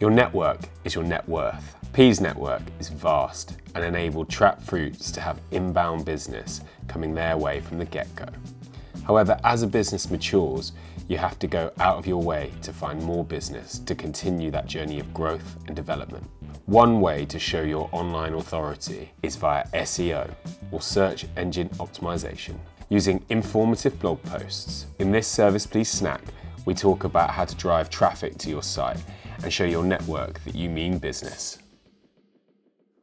Your network is your net worth. Peigh's network is vast and enabled Trap Fruits to have inbound business coming their way from the get go. However, as a business matures, you have to go out of your way to find more business to continue that journey of growth and development. One way to show your online authority is via SEO or search engine optimization using informative blog posts. In this Service Please snack, we talk about how to drive traffic to your site and show your network that you mean business.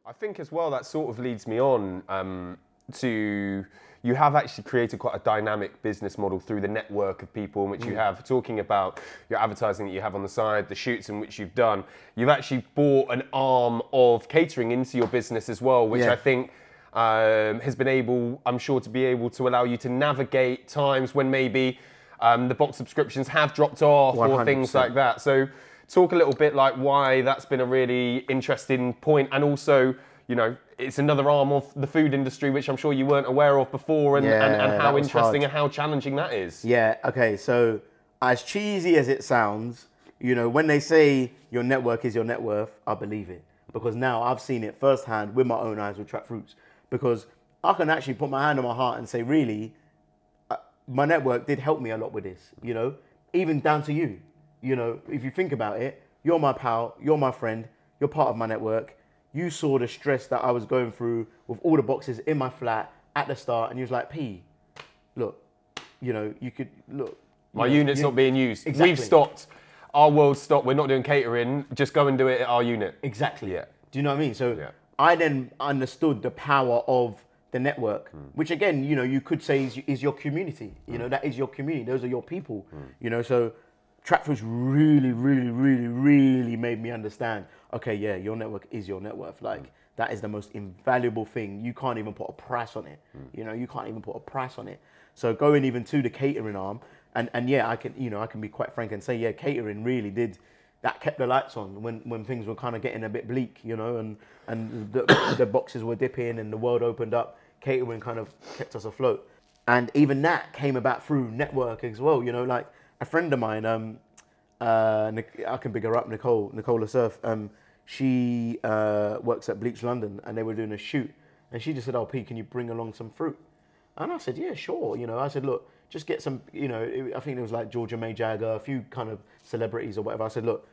I think as well that sort of leads me on um, to you have actually created quite a dynamic business model through the network of people in which you have talking about your advertising that you have on the side the shoots in which you've done you've actually bought an arm of catering into your business as well which Yeah. i think um, has been able i'm sure to be able to allow you to navigate times when maybe um, the box subscriptions have dropped off or things like that so talk a little bit like why that's been a really interesting point and also you know it's another arm of the food industry which i'm sure you weren't aware of before and, and, Yeah, and how interesting hard. and how challenging that is Yeah, okay, so as cheesy as it sounds, you know, when they say your network is your net worth, I believe it. Because now I've seen it firsthand with my own eyes with Trap Fruits. Because I can actually put my hand on my heart and say, really, uh, my network did help me a lot with this, you know, even down to you. You know, if you think about it, you're my pal, you're my friend, you're part of my network. You saw the stress that I was going through with all the boxes in my flat at the start, and you was like, Peigh, look, you know, you could look. my know, unit's you- not being used Exactly. we've stopped our world stopped we're not doing catering just go and do it at our unit Exactly. Yeah. Do you know what I mean? So Yeah. I then understood the power of the network, Hmm. which again, you know, you could say is, is your community. You know, that is your community. Those are your people. Hmm. You know, so Trap Fruits really, really, really, really made me understand. Okay, yeah, your network is your net worth. Like that is the most invaluable thing. You can't even put a price on it. Mm. You know, you can't even put a price on it. So going even to the catering arm, and and yeah, I can, you know, I can be quite frank and say, yeah, catering really did that kept the lights on when, when things were kind of getting a bit bleak, you know, and and the, the boxes were dipping and the world opened up. Catering kind of kept us afloat, and even that came about through network as well. You know, like a friend of mine, um, uh, I can big her up, Nicole, Nicola Surf. Um, she uh, works at Bleach London, and they were doing a shoot, and she just said, "Oh, Peigh, can you bring along some fruit?" And I said, yeah, sure. You know, I said, look, just get some, you know, it- I think it was like Georgia May Jagger, a few kind of celebrities or whatever. I said, look,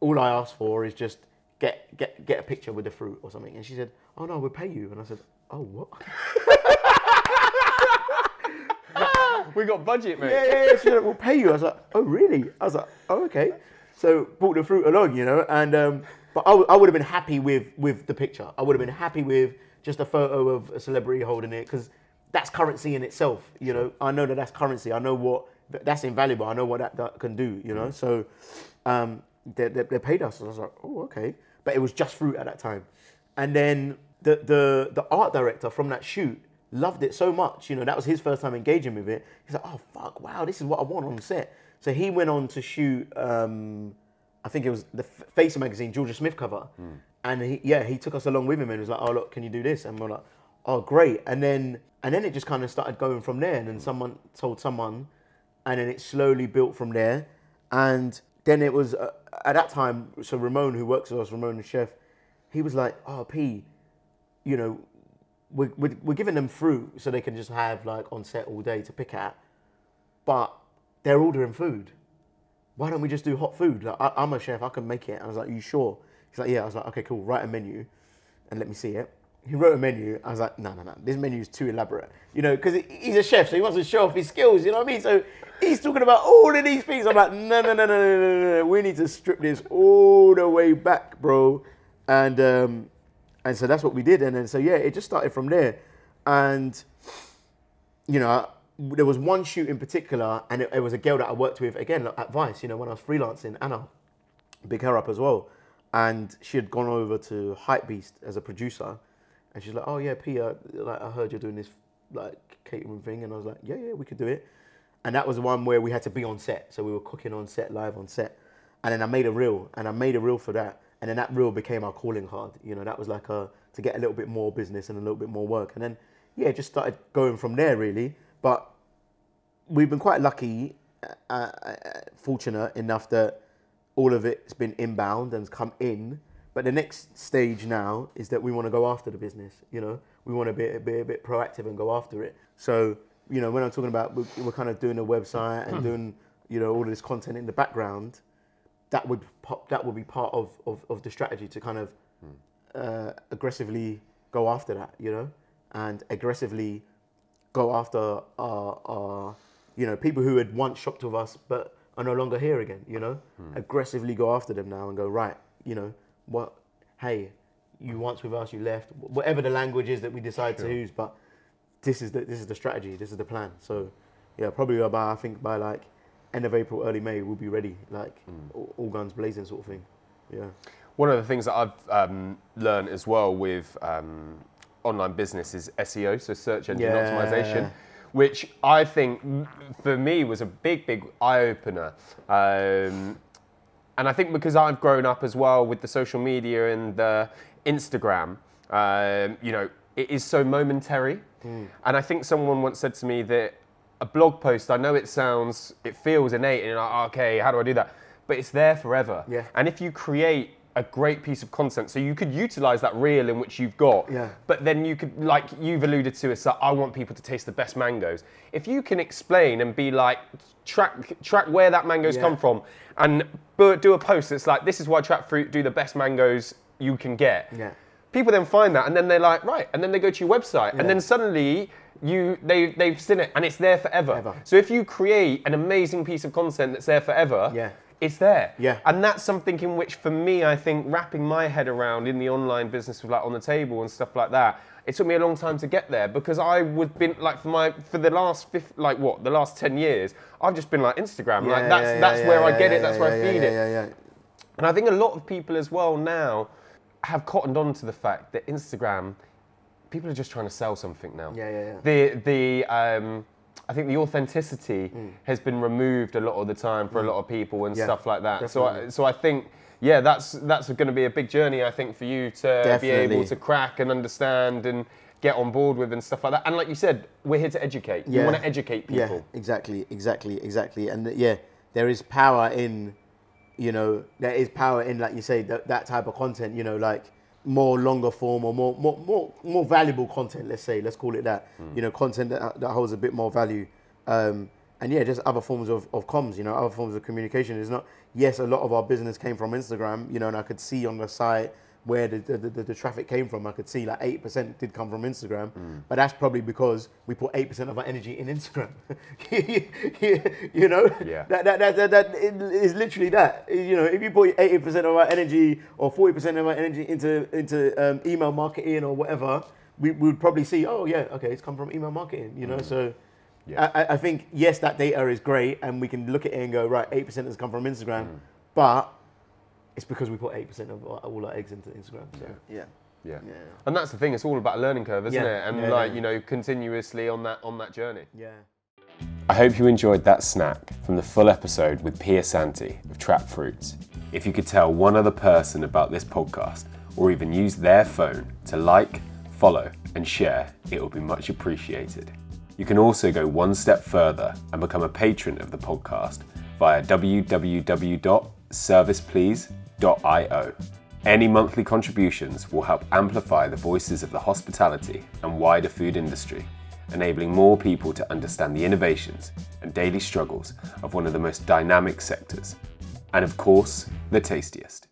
all I ask for is just get get get a picture with the fruit or something. And she said, oh no, we'll pay you. And I said, oh what? we got budget mate yeah, yeah, yeah. She said, we'll pay you. I was like, oh really? I was like, oh okay. So brought the fruit along, you know, and um, but I, w- I would have been happy with with the picture. I would have been happy with just a photo of a celebrity holding it because that's currency in itself. You know, I know that that's currency. I know what that's invaluable. I know what that, that can do. You know, so um, they, they, they paid us. I was like, oh okay, but it was just fruit at that time, and then the the the art director from that shoot loved it so much. You know, that was his first time engaging with it. He's like, oh fuck, wow, this is what I want on set. So he went on to shoot. Um, I think it was the Face magazine, Georgia Smith cover, and he, yeah, he took us along with him and was like, oh look, can you do this? And we're like, oh great. And then and then it just kind of started going from there. And then someone told someone, and then it slowly built from there. And then it was uh, at that time. So Ramon, who works with us, Ramon the chef, he was like, oh Peigh, you know, we're, we're, we're giving them fruit so they can just have like on set all day to pick at, but they're ordering food. Why don't we just do hot food? Like, I, I'm a chef, I can make it. I was like, you sure? He's like, yeah. I was like, okay, cool. Write a menu, and let me see it. He wrote a menu. I was like, no, no, no. This menu is too elaborate. You know, because he's a chef, so he wants to show off his skills. You know what I mean? So he's talking about all of these things. I'm like, no, no, no, no, no, no. no. We need to strip this all the way back, bro. And um, and so that's what we did. And then so yeah, it just started from there. And you know, there was one shoot in particular, and it, it was a girl that I worked with again at Vice. You know, when I was freelancing, Anna, big her up as well, and she had gone over to Hypebeast as a producer, and she's like, "Oh yeah, Pia, like I heard you're doing this like catering thing," and I was like, "Yeah, yeah, we could do it." And that was the one where we had to be on set, so we were cooking on set, live on set, and then I made a reel, and I made a reel for that, and then that reel became our calling card. You know, that was like a to get a little bit more business and a little bit more work, and then yeah, just started going from there really. But we've been quite lucky, uh, uh, fortunate enough that all of it's been inbound and come in. But the next stage now is that we want to go after the business. You know, we want to be, be a bit proactive and go after it. So, you know, when I'm talking about we're, we're kind of doing a website and doing, you know, all of this content in the background, that would pop, that would be part of, of, of the strategy to kind of hmm. uh, aggressively go after that, you know, and aggressively go after our, our, you know, people who had once shopped with us but are no longer here again, you know, hmm. aggressively go after them now and go, right, you know, what, hey, you once with us, you left, whatever the language is that we decide to use, but this is the, this is the strategy, this is the plan. So, yeah, probably about, I think by like end of April, early May, we'll be ready, like all, all guns blazing sort of thing. Yeah. One of the things that I've um, learned as well with um, online business is SEO, so search engine Yeah. optimization, which I think mm, for me was a big, big eye opener. Um, and I think because I've grown up as well with the social media and the Instagram, um, you know, it is so momentary. And I think someone once said to me that a blog post, I know it sounds, it feels innate, and you're like, "Oh, okay, how do I do that? But it's there forever. Yeah. And if you create a great piece of content, so you could utilize that reel in which you've got, Yeah. but then you could, like you've alluded to, it's like, I want people to taste the best mangoes. If you can explain and be like, track track where that mango's Yeah. come from, and do a post that's like, this is why Trap Fruit do the best mangoes you can get. Yeah. People then find that, and then they're like, right, and then they go to your website, Yeah. and then suddenly you they they've seen it, and it's there forever. Ever. So if you create an amazing piece of content that's there forever, Yeah. it's there. Yeah. And that's something in which, for me, I think wrapping my head around in the online business with like on the table and stuff like that, it took me a long time to get there because I would been like for my for the last fifth, like what the last ten years, I've just been like Instagram. like that's yeah, that's yeah, where I yeah, get it. yeah, That's where I yeah, feed yeah, it. Yeah, yeah, And I think a lot of people as well now have cottoned on to the fact that Instagram, people are just trying to sell something now. Yeah, yeah, yeah. The the um, I think the authenticity has been removed a lot of the time for a lot of people and Mm. Yeah, stuff like that. So I, so I think yeah, that's that's going to be a big journey I think for you to be able to crack and understand and get on board with and stuff like that. And like you said, we're here to educate. You want to educate people. Yeah, exactly, exactly, exactly. And th- yeah, there is power in, you know, there is power in, like you say, that, that type of content. You know, like more longer form or more more more more valuable content. Let's say, let's call it that. You know, content that, that holds a bit more value. Um, and yeah, just other forms of, of comms, you know, other forms of communication. It's not, yes, a lot of our business came from Instagram, you know, and I could see on the site where the, the, the, the traffic came from. I could see like 8% did come from Instagram, mm. but that's probably because we put 8% of our energy in Instagram. you know? Yeah. That, that, that, that, that is literally that. You know, if you put 80% of our energy or 40% of our energy into, into um, email marketing or whatever, we we would probably see, oh yeah, okay, it's come from email marketing, you know? Mm. So Yeah. I, I- I think, yes, that data is great and we can look at it and go, right, 8% has come from Instagram, mm. but it's because we put 8% of our- all our eggs into Instagram. So, yeah. Yeah. Yeah. And that's the thing, it's all about a learning curve, isn't Yeah. it? And Yeah, like, yeah. you know, continuously on that on that journey. Yeah. I hope you enjoyed that snack from the full episode with Peigh Asante of Trap Fruits. If you could tell one other person about this podcast or even use their phone to like, follow, and share, it would be much appreciated. You can also go one step further and become a patron of the podcast via www.serviceplease.io. Any monthly contributions will help amplify the voices of the hospitality and wider food industry, enabling more people to understand the innovations and daily struggles of one of the most dynamic sectors, and of course, the tastiest.